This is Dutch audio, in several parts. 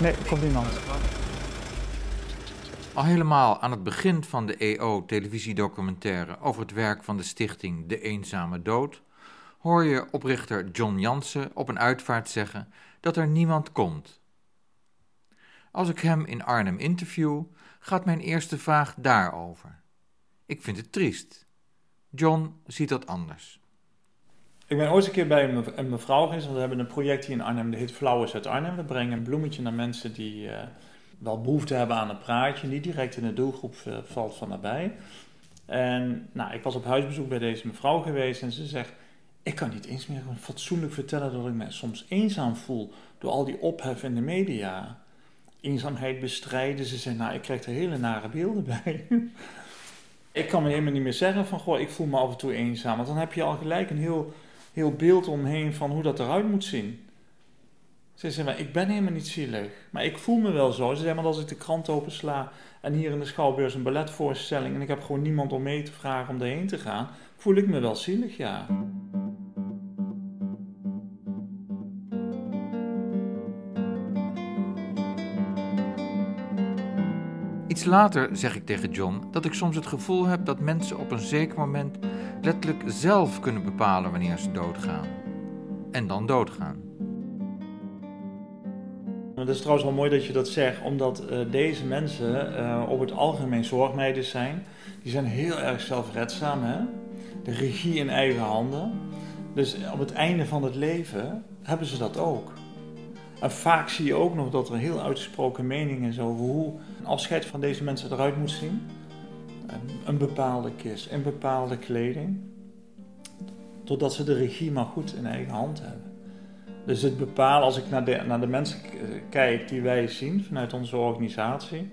Nee, komt niemand. Al helemaal aan het begin van de EO-televisiedocumentaire over het werk van de stichting De Eenzame Dood, hoor je oprichter John Jansen op een uitvaart zeggen dat er niemand komt. Als ik hem in Arnhem interview, gaat mijn eerste vraag daarover. Ik vind het triest. John ziet dat anders. Ik ben ooit een keer bij een mevrouw geweest, we hebben een project hier in Arnhem, dat heet Flowers uit Arnhem. We brengen een bloemetje naar mensen die uh, wel behoefte hebben aan een praatje, niet direct in de doelgroep uh, valt van nabij. En nou, ik was op huisbezoek bij deze mevrouw geweest en ze zegt, ik kan niet eens meer fatsoenlijk vertellen dat ik me soms eenzaam voel door al die ophef in de media. Eenzaamheid bestrijden, ze zei, nou ik krijg er hele nare beelden bij. ik kan me helemaal niet meer zeggen van, goh, ik voel me af en toe eenzaam. Want dan heb je al gelijk een heel heel beeld omheen van hoe dat eruit moet zien. Ze zei, maar ik ben helemaal niet zielig. Maar ik voel me wel zo. Ze zei, maar als ik de krant opensla en hier in de Schouwbeurs een balletvoorstelling... en ik heb gewoon niemand om mee te vragen om erheen te gaan... voel ik me wel zielig, ja. Iets later zeg ik tegen John dat ik soms het gevoel heb dat mensen op een zeker moment letterlijk zelf kunnen bepalen wanneer ze doodgaan. En dan doodgaan. Het is trouwens wel mooi dat je dat zegt, omdat uh, deze mensen uh, op het algemeen zorgmeiders zijn. Die zijn heel erg zelfredzaam, hè? de regie in eigen handen. Dus op het einde van het leven hebben ze dat ook. En vaak zie je ook nog dat er heel uitgesproken meningen is over hoe een afscheid van deze mensen eruit moet zien een bepaalde kist, een bepaalde kleding. Totdat ze de regie maar goed in eigen hand hebben. Dus het bepalen, als ik naar de, naar de mensen kijk die wij zien vanuit onze organisatie,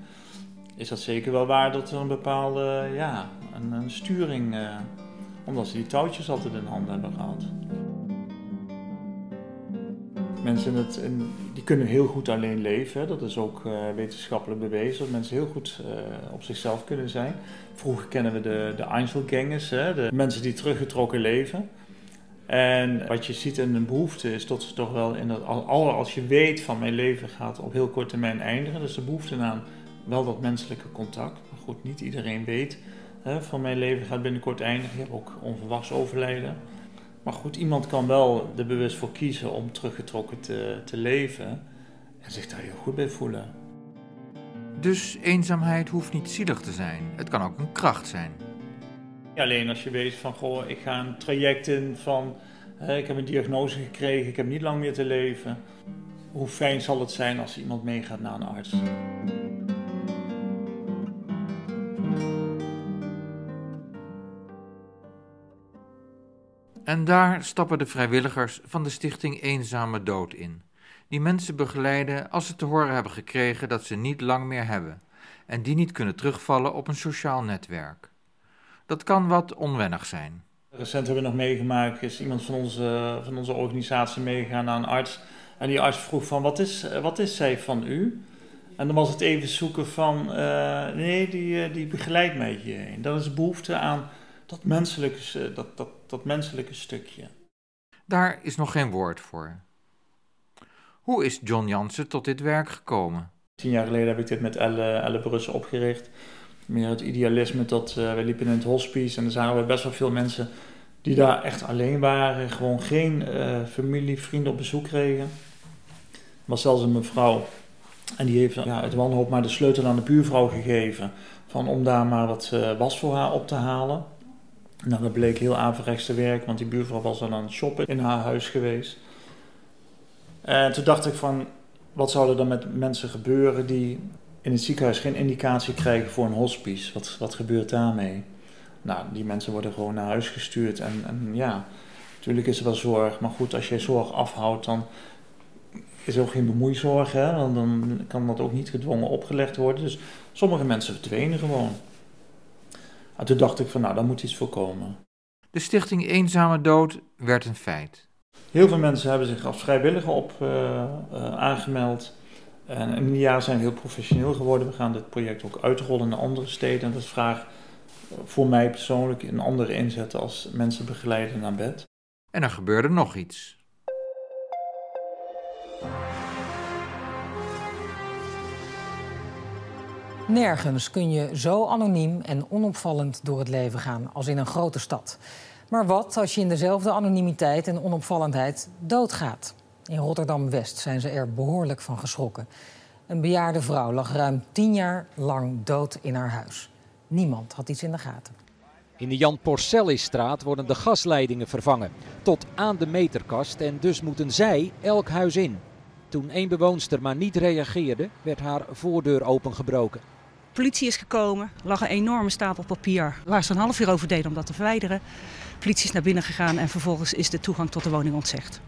is dat zeker wel waar dat er een bepaalde ja, een, een sturing, uh, omdat ze die touwtjes altijd in handen hebben gehad. Mensen het, die kunnen heel goed alleen leven. Dat is ook uh, wetenschappelijk bewezen. Dat mensen heel goed uh, op zichzelf kunnen zijn. Vroeger kennen we de, de Einzelgangers, hè, de mensen die teruggetrokken leven. En wat je ziet in een behoefte is dat ze toch wel, in dat, als je weet van mijn leven gaat op heel korte termijn eindigen. Dus de behoefte aan wel dat menselijke contact. Maar goed, niet iedereen weet hè, van mijn leven gaat binnenkort eindigen. Je hebt ook onverwachts overlijden. Maar goed, iemand kan wel er bewust voor kiezen om teruggetrokken te, te leven en zich daar heel goed bij voelen. Dus eenzaamheid hoeft niet zielig te zijn. Het kan ook een kracht zijn. Ja, alleen als je weet van, goh, ik ga een traject in van, hè, ik heb een diagnose gekregen, ik heb niet lang meer te leven. Hoe fijn zal het zijn als iemand meegaat naar een arts? En daar stappen de vrijwilligers van de stichting Eenzame Dood in, die mensen begeleiden als ze te horen hebben gekregen dat ze niet lang meer hebben en die niet kunnen terugvallen op een sociaal netwerk. Dat kan wat onwennig zijn. Recent hebben we nog meegemaakt, is iemand van onze, van onze organisatie meegegaan naar een arts. En die arts vroeg van, wat is, wat is zij van u? En dan was het even zoeken van, uh, nee, die, die begeleidt mij hierheen. Dat is behoefte aan dat menselijke, dat, dat, dat menselijke stukje. Daar is nog geen woord voor. Hoe is John Jansen tot dit werk gekomen? Tien jaar geleden heb ik dit met Elle, Elle Brussen opgericht. Meer het idealisme dat uh, we liepen in het hospice en er zagen we best wel veel mensen die daar echt alleen waren. Gewoon geen uh, familie, vrienden op bezoek kregen. Er was zelfs een mevrouw en die heeft ja, uit wanhoop maar de sleutel aan de buurvrouw gegeven. Van om daar maar wat uh, was voor haar op te halen. Nou, dat bleek heel averechts te werken, want die buurvrouw was dan aan het shoppen in haar huis geweest. En toen dacht ik van, wat zou er dan met mensen gebeuren die in het ziekenhuis geen indicatie krijgen voor een hospice? Wat, wat gebeurt daarmee? Nou, die mensen worden gewoon naar huis gestuurd. En, en ja, natuurlijk is er wel zorg. Maar goed, als je zorg afhoudt, dan is er ook geen bemoeizorg. Hè? Dan, dan kan dat ook niet gedwongen opgelegd worden. Dus sommige mensen verdwenen gewoon. En toen dacht ik van nou, daar moet iets voorkomen. De stichting Eenzame Dood werd een feit. Heel veel mensen hebben zich als vrijwilliger op uh, uh, aangemeld. En in die jaren zijn we heel professioneel geworden. We gaan dit project ook uitrollen naar andere steden. En dat vraagt voor mij persoonlijk een andere inzet als mensen begeleiden naar bed. En er gebeurde nog iets. Nergens kun je zo anoniem en onopvallend door het leven gaan als in een grote stad. Maar wat als je in dezelfde anonimiteit en onopvallendheid doodgaat? In Rotterdam-West zijn ze er behoorlijk van geschrokken. Een bejaarde vrouw lag ruim tien jaar lang dood in haar huis. Niemand had iets in de gaten. In de Jan Porcellistraat worden de gasleidingen vervangen. Tot aan de meterkast en dus moeten zij elk huis in. Toen één bewoonster maar niet reageerde, werd haar voordeur opengebroken. Politie is gekomen, er lag een enorme stapel papier waar ze een half uur over deden om dat te verwijderen. Politie is naar binnen gegaan en vervolgens is de toegang tot de woning ontzegd.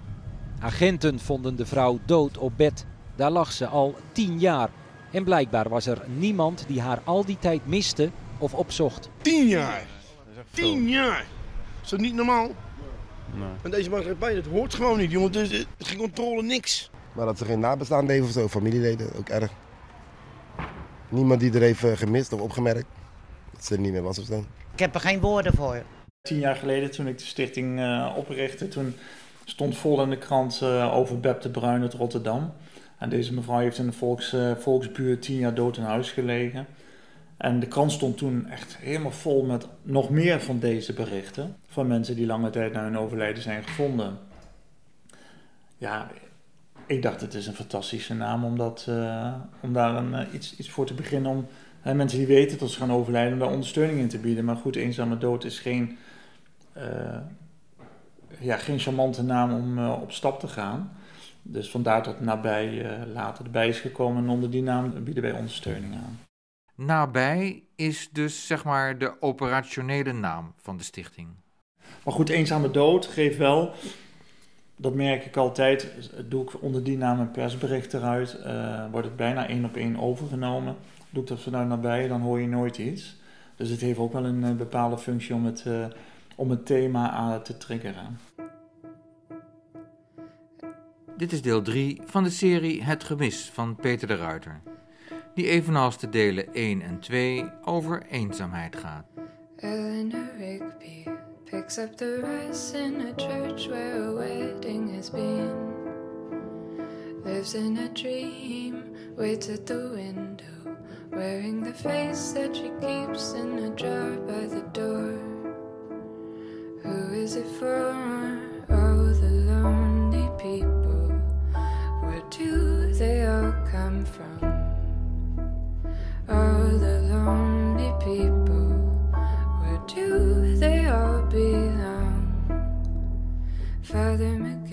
Agenten vonden de vrouw dood op bed. Daar lag ze al tien jaar. En blijkbaar was er niemand die haar al die tijd miste of opzocht. Tien jaar! Tien jaar! Is dat niet normaal? Nee. En deze maatschappij, dat hoort gewoon niet, jongen. Het is geen controle, niks. Maar dat ze geen nabestaanden heeft of zo, familieleden, ook erg. Niemand die er heeft eh, gemist of opgemerkt dat ze er niet meer was of zo. Ik heb er geen woorden voor. Tien jaar geleden, toen ik de stichting uh, oprichtte, toen stond vol in de krant uh, over Beb de Bruin uit Rotterdam. En deze mevrouw heeft in de volks, uh, volksbuurt tien jaar dood in huis gelegen. En de krant stond toen echt helemaal vol met nog meer van deze berichten. Van mensen die lange tijd na hun overlijden zijn gevonden. Ja, ik dacht het is een fantastische naam om, dat, uh, om daar een, uh, iets, iets voor te beginnen. Om uh, mensen die weten dat ze gaan overlijden, om daar ondersteuning in te bieden. Maar goed, eenzame dood is geen, ja, geen charmante naam om op stap te gaan. Dus vandaar dat nabij later erbij is gekomen en onder die naam bieden wij ondersteuning aan. Nabij is dus zeg maar de operationele naam van de stichting. Maar goed, eenzame dood geeft wel dat merk ik altijd. Doe ik onder die naam een persbericht eruit, uh, wordt het bijna één op één overgenomen. Doe ik dat vanuit nabij, dan hoor je nooit iets. Dus het heeft ook wel een, een bepaalde functie om het, uh, om het thema aan te triggeren. Dit is deel 3 van de serie Het Gemis van Peter de Ruiter. Die evenals de delen 1 en 2 over eenzaamheid gaat. Eleanor Rigby picks up the rice in a church where a wedding has been. Lives in a dream, waits at the window, wearing the face that she keeps in a jar by the door. Who is it for?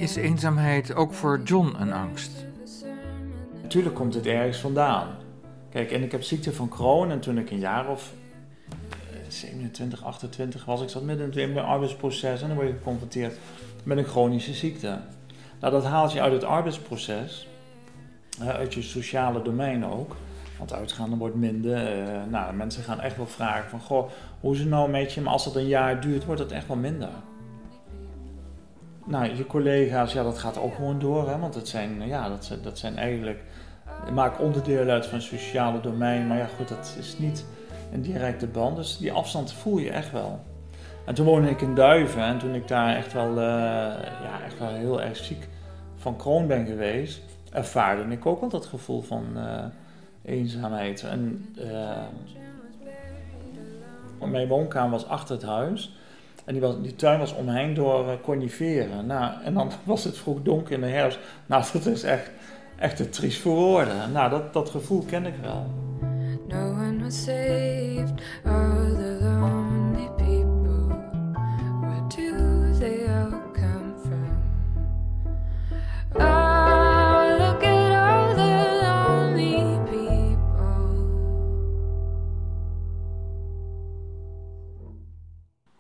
Is eenzaamheid ook voor John een angst? Natuurlijk komt het ergens vandaan. Kijk, en ik heb ziekte van Crohn en toen ik een jaar of 27, 28 was, ik zat midden in het arbeidsproces en dan word je geconfronteerd met een chronische ziekte. Nou, dat haalt je uit het arbeidsproces, uit je sociale domein ook. Want uitgaan wordt minder. Uh, nou, mensen gaan echt wel vragen van, goh, hoe is het nou met je? Maar als dat een jaar duurt, wordt het echt wel minder. Nou, je collega's, ja, dat gaat ook gewoon door, hè? want dat zijn, ja, dat, dat zijn eigenlijk, maak onderdeel uit van het sociale domein, maar ja, goed, dat is niet een directe band, dus die afstand voel je echt wel. En toen woonde ik in Duiven en toen ik daar echt wel, uh, ja, echt wel heel erg ziek van kroon ben geweest, ervaarde ik ook wel dat gevoel van uh, eenzaamheid. En uh, mijn woonkamer was achter het huis. En die, die tuin was omheen door uh, coniferen. Nou, en dan was het vroeg donker in de herfst. Nou, dat is echt, echt te triest voor woorden. Nou, dat, dat gevoel ken ik wel. No one was saved.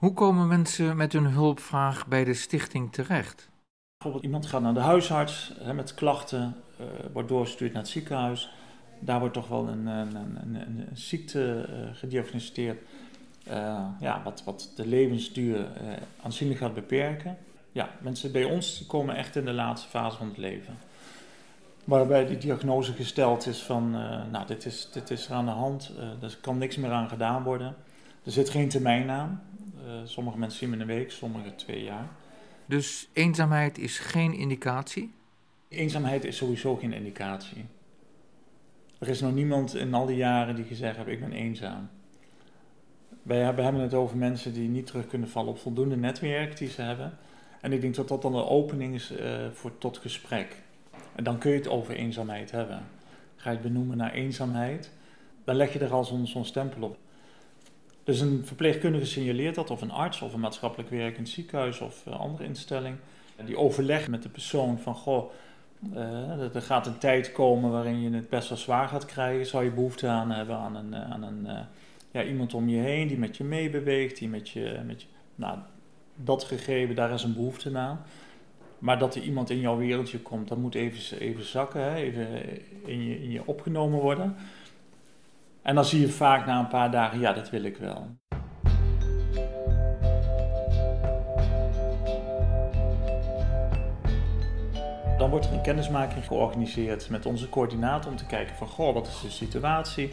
Hoe komen mensen met hun hulpvraag bij de stichting terecht? Bijvoorbeeld iemand gaat naar de huisarts hè, met klachten, uh, wordt doorgestuurd naar het ziekenhuis. Daar wordt toch wel een, een, een, een ziekte uh, gediagnosticeerd, uh, ja, wat, wat de levensduur aanzienlijk gaat beperken. Ja, mensen bij ons komen echt in de laatste fase van het leven. Waarbij die diagnose gesteld is van, nou, dit is, dit is er aan de hand, er kan niks meer aan gedaan worden. Er zit geen termijn aan. Sommige mensen zien in een week, sommige twee jaar. Dus eenzaamheid is geen indicatie? Eenzaamheid is sowieso geen indicatie. Er is nog niemand in al die jaren die gezegd heeft, ik ben eenzaam. Wij hebben het over mensen die niet terug kunnen vallen op voldoende netwerk die ze hebben. En ik denk dat dat dan een opening is uh, voor, tot gesprek. En dan kun je het over eenzaamheid hebben. Ga je het benoemen naar eenzaamheid, dan leg je er al zo'n stempel op. Dus een verpleegkundige signaleert dat, of een arts, of een maatschappelijk werkend ziekenhuis of uh, andere instelling. Die overlegt met de persoon van, goh, uh, er gaat een tijd komen waarin je het best wel zwaar gaat krijgen. Zou je behoefte aan hebben aan, een, aan een, ja, iemand om je heen die met je meebeweegt, die met je, met je nou, dat gegeven, daar is een behoefte aan. Maar dat er iemand in jouw wereldje komt, dat moet even, even zakken, hè? even in je, in je opgenomen worden. En dan zie je vaak na een paar dagen, ja, dat wil ik wel. Dan wordt er een kennismaking georganiseerd met onze coördinator om te kijken van, goh, wat is de situatie?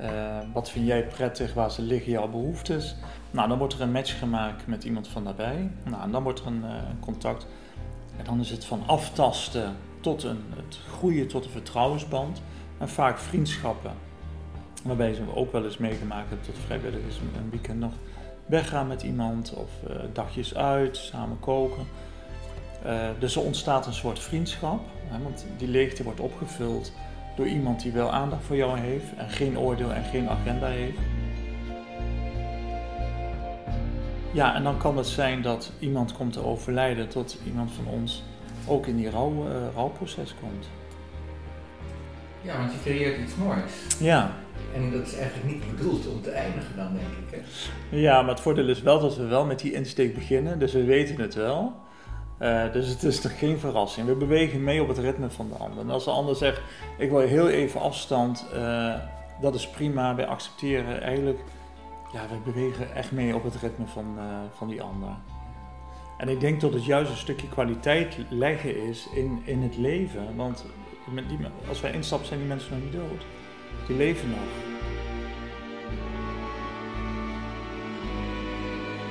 Uh, wat vind jij prettig? Waar liggen jouw behoeftes? Nou, dan wordt er een match gemaakt met iemand van daarbij. Nou, en dan wordt er een uh, contact. En dan is het van aftasten tot een, het groeien tot een vertrouwensband. En vaak vriendschappen. Waarbij ze ook wel eens meegemaakt hebben tot vrijwilligers een weekend nog weggaan met iemand. Of uh, dagjes uit, samen koken. dus er ontstaat een soort vriendschap. Hè, want die leegte wordt opgevuld door iemand die wel aandacht voor jou heeft en geen oordeel en geen agenda heeft. Ja, en dan kan het zijn dat iemand komt te overlijden tot iemand van ons ook in die rouw, uh, rouwproces komt. Ja, want je creëert iets moois. Ja. En dat is eigenlijk niet bedoeld om te eindigen dan, denk ik. Hè? Ja, maar het voordeel is wel dat we wel met die insteek beginnen, dus we weten het wel. Uh, dus het is toch geen verrassing. We bewegen mee op het ritme van de ander. En als de ander zegt, ik wil heel even afstand, uh, dat is prima. Wij accepteren eigenlijk, ja, we bewegen echt mee op het ritme van, uh, van die ander. En ik denk dat het juist een stukje kwaliteit leggen is in, in het leven. Want als wij instappen zijn die mensen nog niet dood. Die leven nog.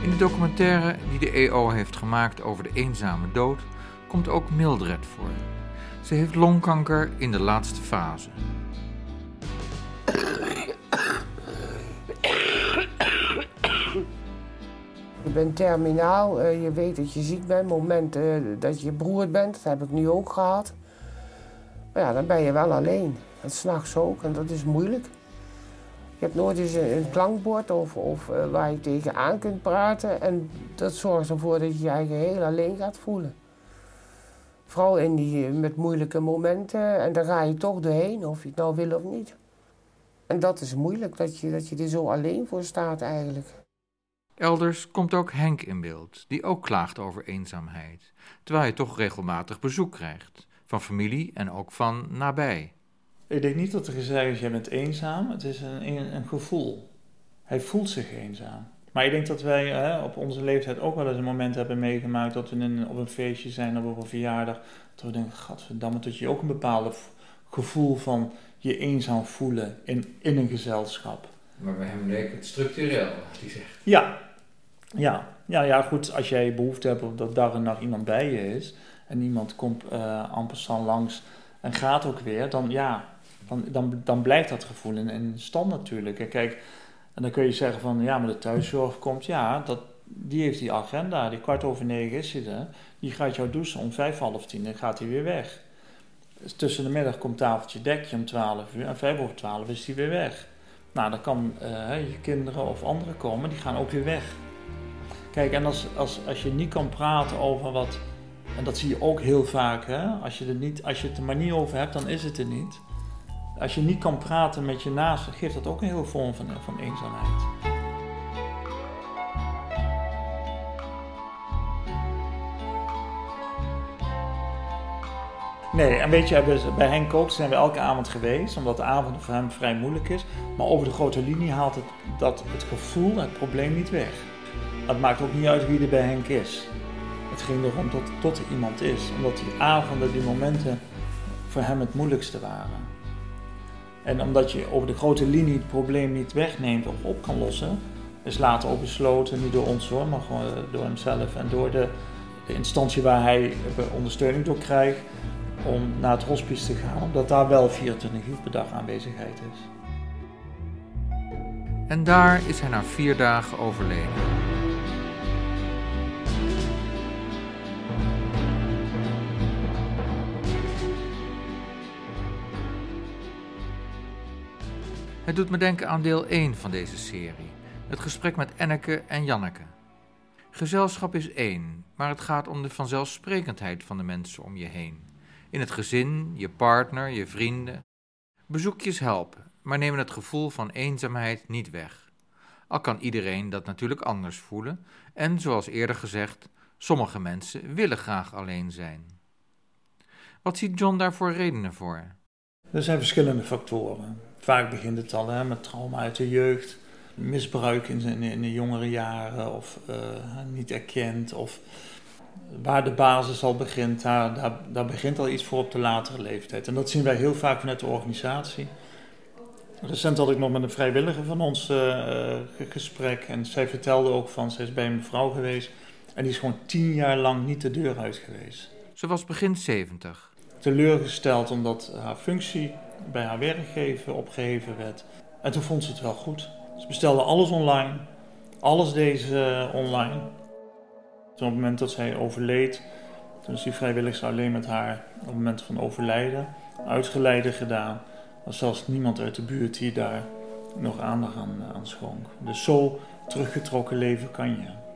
In de documentaire die de EO heeft gemaakt over de eenzame dood komt ook Mildred voor. Ze heeft longkanker in de laatste fase. Je bent terminaal, eh, je weet dat je ziek bent, momenten eh, dat je beroerd bent, dat heb ik nu ook gehad. Maar ja, dan ben je wel alleen. En s'nachts ook, en dat is moeilijk. Je hebt nooit eens een, klankbord of, of uh, waar je tegenaan kunt praten. En dat zorgt ervoor dat je je eigen heel alleen gaat voelen. Vooral in die, eh, met moeilijke momenten. En daar ga je toch doorheen, of je het nou wil of niet. En dat is moeilijk, dat je, dat je er zo alleen voor staat eigenlijk. Elders komt ook Henk in beeld, die ook klaagt over eenzaamheid. Terwijl hij toch regelmatig bezoek krijgt. Van familie en ook van nabij. Ik denk niet dat er gezegd is, jij bent eenzaam. Het is een, een, gevoel. Hij voelt zich eenzaam. Maar ik denk dat wij hè, op onze leeftijd ook wel eens een moment hebben meegemaakt dat we in, op een feestje zijn of op een verjaardag. Dat we denken, gadverdamme, dat je ook een bepaald gevoel van je eenzaam voelen in, in een gezelschap. Maar bij hem leek het structureel, die zegt. Ja, ja. Ja, ja, goed, als jij behoefte hebt op dat dag en nacht iemand bij je is en iemand komt uh, en langs en gaat ook weer, dan ja, dan, dan, dan blijft dat gevoel in, stand natuurlijk. En kijk, en dan kun je zeggen van ja, maar de thuiszorg komt, ja, dat, die heeft die agenda, die kwart over negen is hij er. Die gaat jou douchen om vijf, half tien en gaat hij weer weg. Dus tussen de middag komt tafeltje dekje om twaalf uur en vijf over twaalf is hij weer weg. Nou, dan kan uh, je kinderen of anderen komen, die gaan ook weer weg. Kijk, en als, als, als je niet kan praten over wat, en dat zie je ook heel vaak, hè? Als, je er niet, als je het er maar niet over hebt, dan is het er niet. Als je niet kan praten met je naasten, geeft dat ook een hele vorm van, van eenzaamheid. Nee, en weet je, bij Henk ook zijn we elke avond geweest, omdat de avond voor hem vrij moeilijk is. Maar over de grote linie haalt het, dat het gevoel, het probleem niet weg. Het maakt ook niet uit wie er bij Henk is. Het ging erom tot, tot er iemand is, omdat die avonden, die momenten voor hem het moeilijkste waren. En omdat je over de grote linie het probleem niet wegneemt of op kan lossen, is later ook besloten, niet door ons hoor, maar gewoon door hemzelf en door de, de instantie waar hij ondersteuning door krijgt, om naar het hospice te gaan, omdat daar wel 24 uur per dag aanwezigheid is. En daar is hij na vier dagen overleden. Het doet me denken aan deel 1 van deze serie, het gesprek met Enneke en Janneke. Gezelschap is één, maar het gaat om de vanzelfsprekendheid van de mensen om je heen. In het gezin, je partner, je vrienden. Bezoekjes helpen, maar nemen het gevoel van eenzaamheid niet weg. Al kan iedereen dat natuurlijk anders voelen en, zoals eerder gezegd, sommige mensen willen graag alleen zijn. Wat ziet John daarvoor redenen voor? Er zijn verschillende factoren. Vaak begint het al hè, met trauma uit de jeugd, misbruik in, in, in de jongere jaren of uh, niet erkend. Of waar de basis al begint, daar, daar, daar begint al iets voor op de latere leeftijd. En dat zien wij heel vaak vanuit de organisatie. Recent had ik nog met een vrijwilliger van ons uh, gesprek en zij vertelde ook van, zij is bij een vrouw geweest en die is gewoon tien jaar lang niet de deur uit geweest. Ze was begin 70. Teleurgesteld omdat haar functie bij haar werkgever opgeheven werd. En toen vond ze het wel goed. Ze bestelde alles online. Alles deze online. Toen op het moment dat zij overleed, toen is die vrijwilligers alleen met haar op het moment van overlijden uitgeleide gedaan. Er was zelfs niemand uit de buurt die daar nog aandacht aan, aan schonk. Dus zo teruggetrokken leven kan je.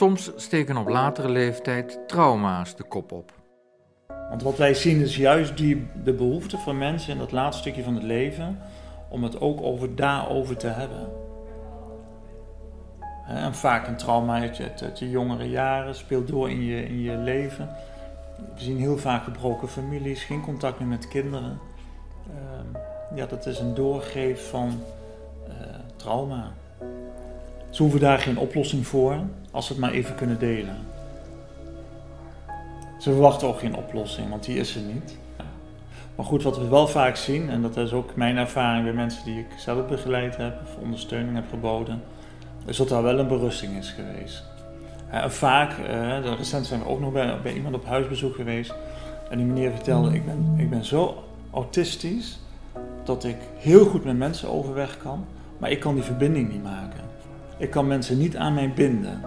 Soms steken op latere leeftijd trauma's de kop op. Want wat wij zien is juist die, de behoefte van mensen in dat laatste stukje van het leven om het ook over daarover te hebben. En vaak een trauma uit je, uit jongere jaren speelt door in je, in je leven. We zien heel vaak gebroken families, geen contact meer met kinderen. Uh, ja, dat is een doorgeef van uh, trauma. Ze hoeven daar geen oplossing voor als ze het maar even kunnen delen. Ze verwachten ook geen oplossing, want die is er niet. Maar goed, wat we wel vaak zien, en dat is ook mijn ervaring bij mensen die ik zelf begeleid heb of ondersteuning heb geboden, is dat daar wel een berusting is geweest. En vaak, uh, recent zijn we ook nog bij, bij iemand op huisbezoek geweest en die meneer vertelde: ik ben, ik ben zo autistisch dat ik heel goed met mensen overweg kan, maar ik kan die verbinding niet maken. Ik kan mensen niet aan mij binden.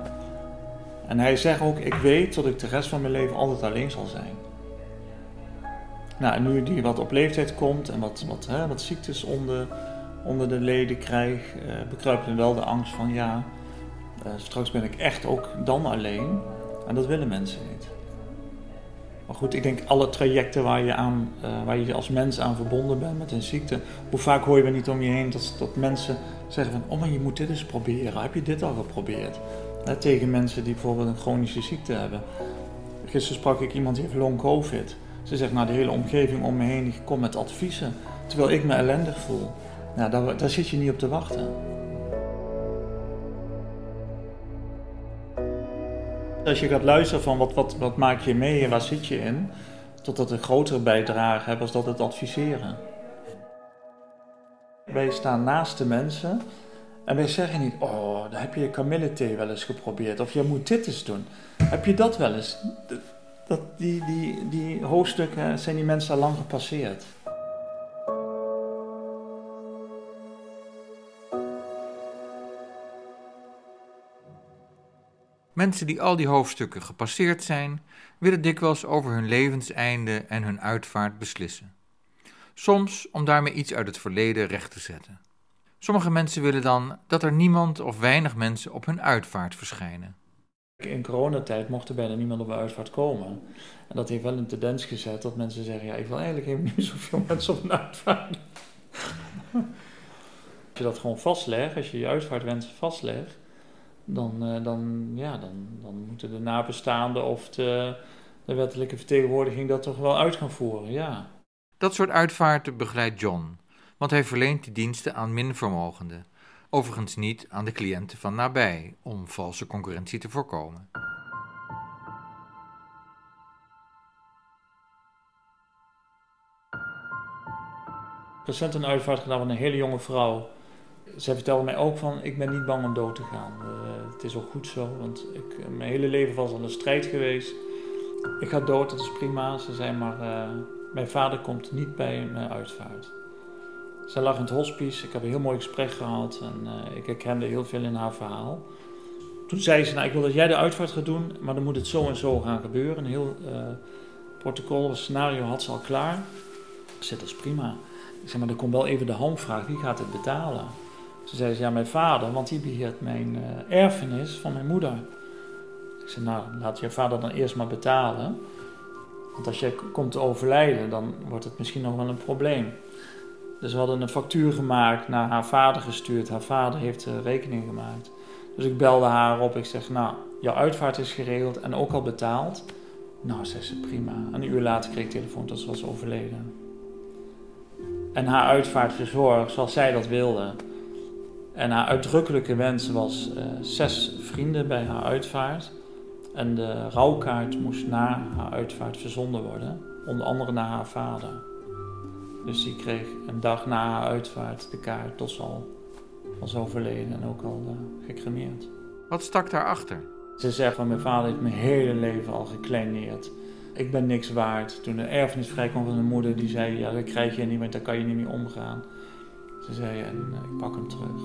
En hij zegt ook, ik weet dat ik de rest van mijn leven altijd alleen zal zijn. Nou, en nu die wat op leeftijd komt en wat, wat, hè, wat ziektes onder, onder de leden krijgt, uh, bekruipt hem wel de angst van ja, uh, straks ben ik echt ook dan alleen. En dat willen mensen niet. Maar goed, ik denk alle trajecten waar je, aan, uh, waar je als mens aan verbonden bent met een ziekte. Hoe vaak hoor je niet om je heen dat, dat mensen zeggen van... oh, maar je moet dit eens proberen. Heb je dit al geprobeerd? Tegen mensen die bijvoorbeeld een chronische ziekte hebben. Gisteren sprak ik iemand die heeft long covid. Ze zegt, nou de hele omgeving om me heen die komt met adviezen. Terwijl ik me ellendig voel. Nou, daar, daar zit je niet op te wachten. Als je gaat luisteren van wat, wat, wat maak je mee en waar zit je in, totdat een grotere bijdrage hebt als dat het adviseren. Wij staan naast de mensen en wij zeggen niet, oh, heb je kamillethee wel eens geprobeerd of je moet dit eens doen. Heb je dat wel eens? Dat, die, die, die hoofdstukken zijn die mensen al lang gepasseerd. Mensen die al die hoofdstukken gepasseerd zijn, willen dikwijls over hun levenseinde en hun uitvaart beslissen. Soms om daarmee iets uit het verleden recht te zetten. Sommige mensen willen dan dat er niemand of weinig mensen op hun uitvaart verschijnen. In coronatijd mocht er bijna niemand op een uitvaart komen. En dat heeft wel een tendens gezet dat mensen zeggen: ja, ik wil eigenlijk helemaal niet zoveel mensen op een uitvaart. als je dat gewoon vastlegt, als je je uitvaartwensen vastlegt, dan, uh, dan, ja, dan, dan moeten de nabestaanden of de, de wettelijke vertegenwoordiging dat toch wel uit gaan voeren, ja. Dat soort uitvaarten begeleidt John, want hij verleent die diensten aan minvermogenden. Overigens niet aan de cliënten van nabij, om valse concurrentie te voorkomen. Recent een uitvaart gedaan van een hele jonge vrouw zij vertelde mij ook van, ik ben niet bang om dood te gaan. Uh, het is ook goed zo, want ik, mijn hele leven was al een strijd geweest. Ik ga dood, dat is prima. Ze zei maar, uh, mijn vader komt niet bij mijn uitvaart. Zij lag in het hospice, ik heb een heel mooi gesprek gehad en uh, ik herkende heel veel in haar verhaal. Toen zei ze, nou ik wil dat jij de uitvaart gaat doen, maar dan moet het zo en zo gaan gebeuren. Een heel protocol, een scenario had ze al klaar. Ik zei, dat is prima. Ik zei, maar er komt wel even de handvraag, wie gaat het betalen? Ze zei, ja, mijn vader, want die beheert mijn erfenis van mijn moeder. Ik zei, nou, laat je vader dan eerst maar betalen. Want als jij komt te overlijden, dan wordt het misschien nog wel een probleem. Dus we hadden een factuur gemaakt, naar haar vader gestuurd. Haar vader heeft de rekening gemaakt. Dus ik belde haar op. Ik zeg, nou, jouw uitvaart is geregeld en ook al betaald. Nou, zei ze, prima. Een uur later kreeg ik telefoon dat ze was overleden. En haar uitvaart verzorgd zoals zij dat wilde. En haar uitdrukkelijke wens was uh, zes vrienden bij haar uitvaart. En de rouwkaart moest na haar uitvaart verzonden worden, onder andere naar haar vader. Dus die kreeg een dag na haar uitvaart de kaart tot ze al was overleden en ook al uh, gecremeerd. Wat stak daarachter? Ze zegt van mijn vader heeft mijn hele leven al gekleineerd. Ik ben niks waard. Toen de erfenis vrijkwam van de moeder, die zei: Ja, dat krijg je niet meer, daar kan je niet meer omgaan. Ze zei: En uh, ik pak hem terug.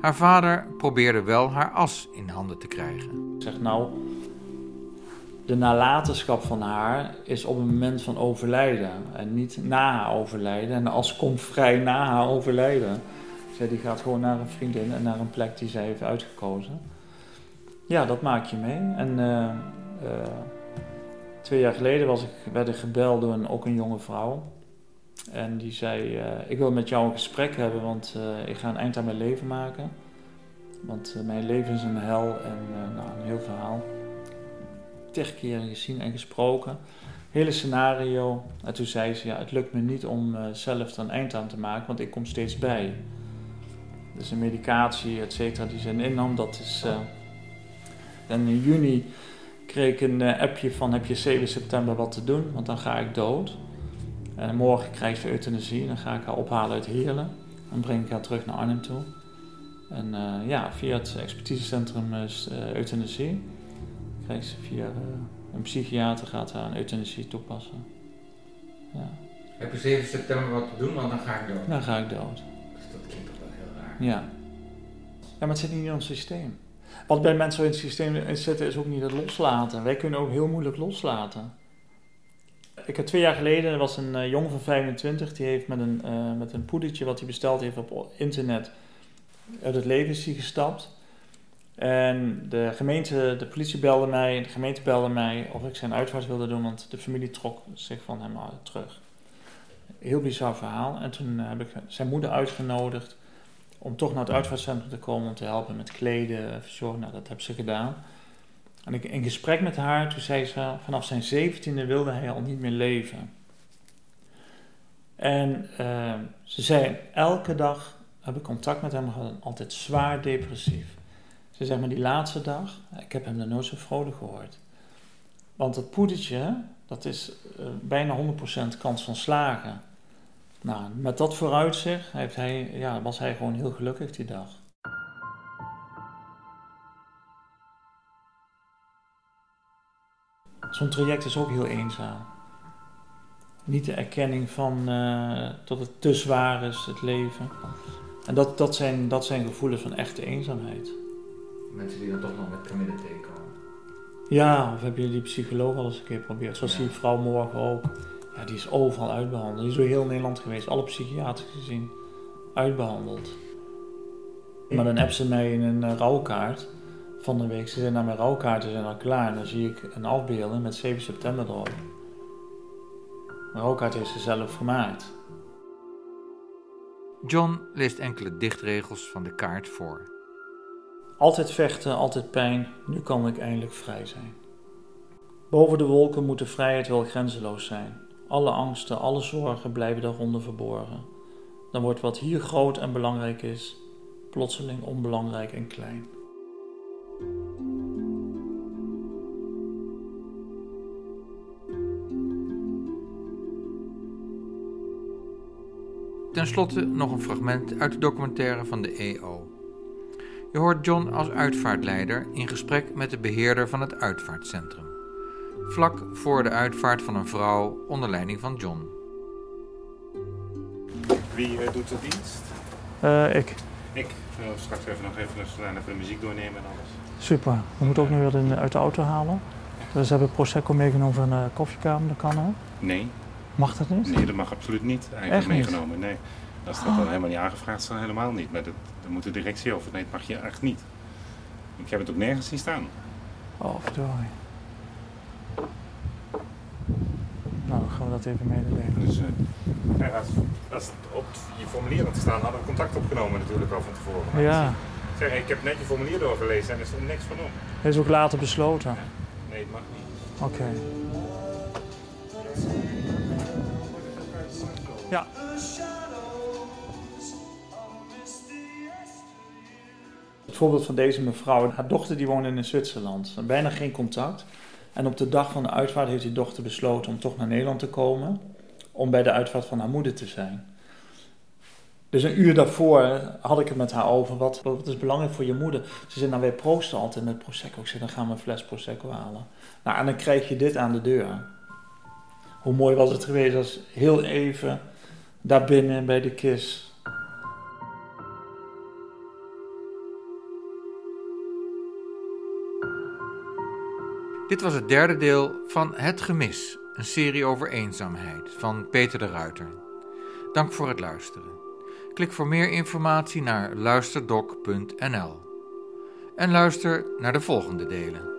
Haar vader probeerde wel haar as in handen te krijgen. Zeg nou, de nalatenschap van haar is op het moment van overlijden en niet na haar overlijden. En as komt vrij na haar overlijden. Zij die gaat gewoon naar een vriendin en naar een plek die zij heeft uitgekozen. Ja, dat maak je mee. En uh, uh, twee jaar geleden was ik, werd ik gebeld door een, ook een jonge vrouw. En die zei, uh, ik wil met jou een gesprek hebben, want ik ga een eind aan mijn leven maken. Want mijn leven is een hel en nou, een heel verhaal. Tig keer gezien en gesproken. Hele scenario. En toen zei ze, ja, het lukt me niet om zelf er een eind aan te maken, want ik kom steeds bij. Dus een medicatie, et cetera, die ze innam, dat is... En in juni kreeg ik een appje van heb je 7 september wat te doen, want dan ga ik dood. En morgen krijg ze euthanasie en dan ga ik haar ophalen uit Heerlen. Dan breng ik haar terug naar Arnhem toe. En ja, via het expertisecentrum is uh, euthanasie. Krijg ze via uh, een psychiater gaat haar een euthanasie toepassen. Ja. Heb je 7 september wat te doen, want dan ga ik dood? Dan ga ik dood. Dus dat klinkt toch wel heel raar. Ja. Ja, maar het zit niet in ons systeem. Wat bij mensen in het systeem zit, is ook niet het loslaten. Wij kunnen ook heel moeilijk loslaten. Ik heb twee jaar geleden, er was een uh, jongen van 25, die heeft met een, uh, met een poedertje wat hij besteld heeft op internet uit het leven is gestapt. En de gemeente, de politie belde mij, de gemeente belde mij of ik zijn uitvaart wilde doen, want de familie trok zich van hem terug. Heel bizar verhaal. En toen heb ik zijn moeder uitgenodigd om toch naar het uitvaartcentrum te komen om te helpen met kleden, verzorgen. Nou, dat heb ze gedaan. En ik, in gesprek met haar, toen zei ze, vanaf zijn zeventiende wilde hij al niet meer leven. En uh, ze zei, elke dag heb ik contact met hem gehad, altijd zwaar depressief. Ze zei, maar die laatste dag, ik heb hem dan nooit zo vrolijk gehoord. Want dat poedertje, dat is uh, bijna 100% kans van slagen. Nou, met dat vooruitzicht heeft hij, ja, was hij gewoon heel gelukkig die dag. Zo'n traject is ook heel eenzaam. Niet de erkenning van uh, dat het te zwaar is, het leven. En dat, dat, zijn, dat zijn gevoelens van echte eenzaamheid. Mensen die dan toch nog met kamille tegenkomen. Ja, of heb je die psycholoog al eens een keer geprobeerd? Zoals ja. die vrouw morgen ook. Ja, die is overal uitbehandeld. Die is door heel Nederland geweest, alle psychiaters gezien, uitbehandeld. Maar dan heb ze mij in een uh, rouwkaart van de week. Ze zei, nou mijn rouwkaarten zijn al klaar. En dan zie ik een afbeelding met 7 september erop. De rouwkaart heeft ze zelf gemaakt. John leest enkele dichtregels van de kaart voor. Altijd vechten, altijd pijn. Nu kan ik eindelijk vrij zijn. Boven de wolken moet de vrijheid wel grenzeloos zijn. Alle angsten, alle zorgen blijven daaronder verborgen. Dan wordt wat hier groot en belangrijk is, plotseling onbelangrijk en klein. Ten slotte nog een fragment uit de documentaire van de EO. Je hoort John als uitvaartleider in gesprek met de beheerder van het uitvaartcentrum. Vlak voor de uitvaart van een vrouw onder leiding van John. Wie uh, doet de dienst? Uh, ik. Ik. Uh, straks even nog even, de muziek doornemen en alles. Super. We moeten ook nu weer in, uit de auto halen. Dus hebben Prosecco meegenomen van de koffiekamer, dat kan hè? Nee. Mag dat niet? Nee, dat mag absoluut niet eigenlijk Echt meegenomen. Niet? Nee. Als dat dan helemaal niet aangevraagd is, dan helemaal niet. Maar dat, dan moet de directie over. Nee, dat mag je echt niet. Ik heb het ook nergens zien staan. Oh, verdorie. Nou, dan gaan we dat even mededelen. Dus, uh, als, als op je formulier had gestaan, hadden we contact opgenomen natuurlijk al van tevoren. Maar ja. Zeg, ik heb net je formulier doorgelezen en er stond niks van op. Hij is ook later besloten? Ja. Nee, het mag niet. Oké. Okay. Ja. Het voorbeeld van deze mevrouw, haar dochter die woonde in Zwitserland. Bijna geen contact. En op de dag van de uitvaart heeft die dochter besloten om toch naar Nederland te komen. Om bij de uitvaart van haar moeder te zijn. Dus een uur daarvoor had ik het met haar over. Wat, wat is belangrijk voor je moeder? Ze zei, nou wij proosten altijd met Prosecco. Ik zei, dan gaan we een fles Prosecco halen. Nou, en dan krijg je dit aan de deur. Hoe mooi was het geweest als heel even daarbinnen bij de kist Dit was het derde deel van Het Gemis, een serie over eenzaamheid van Peter de Ruiter. Dank voor het luisteren. Klik voor meer informatie naar luisterdoc.nl en luister naar de volgende delen.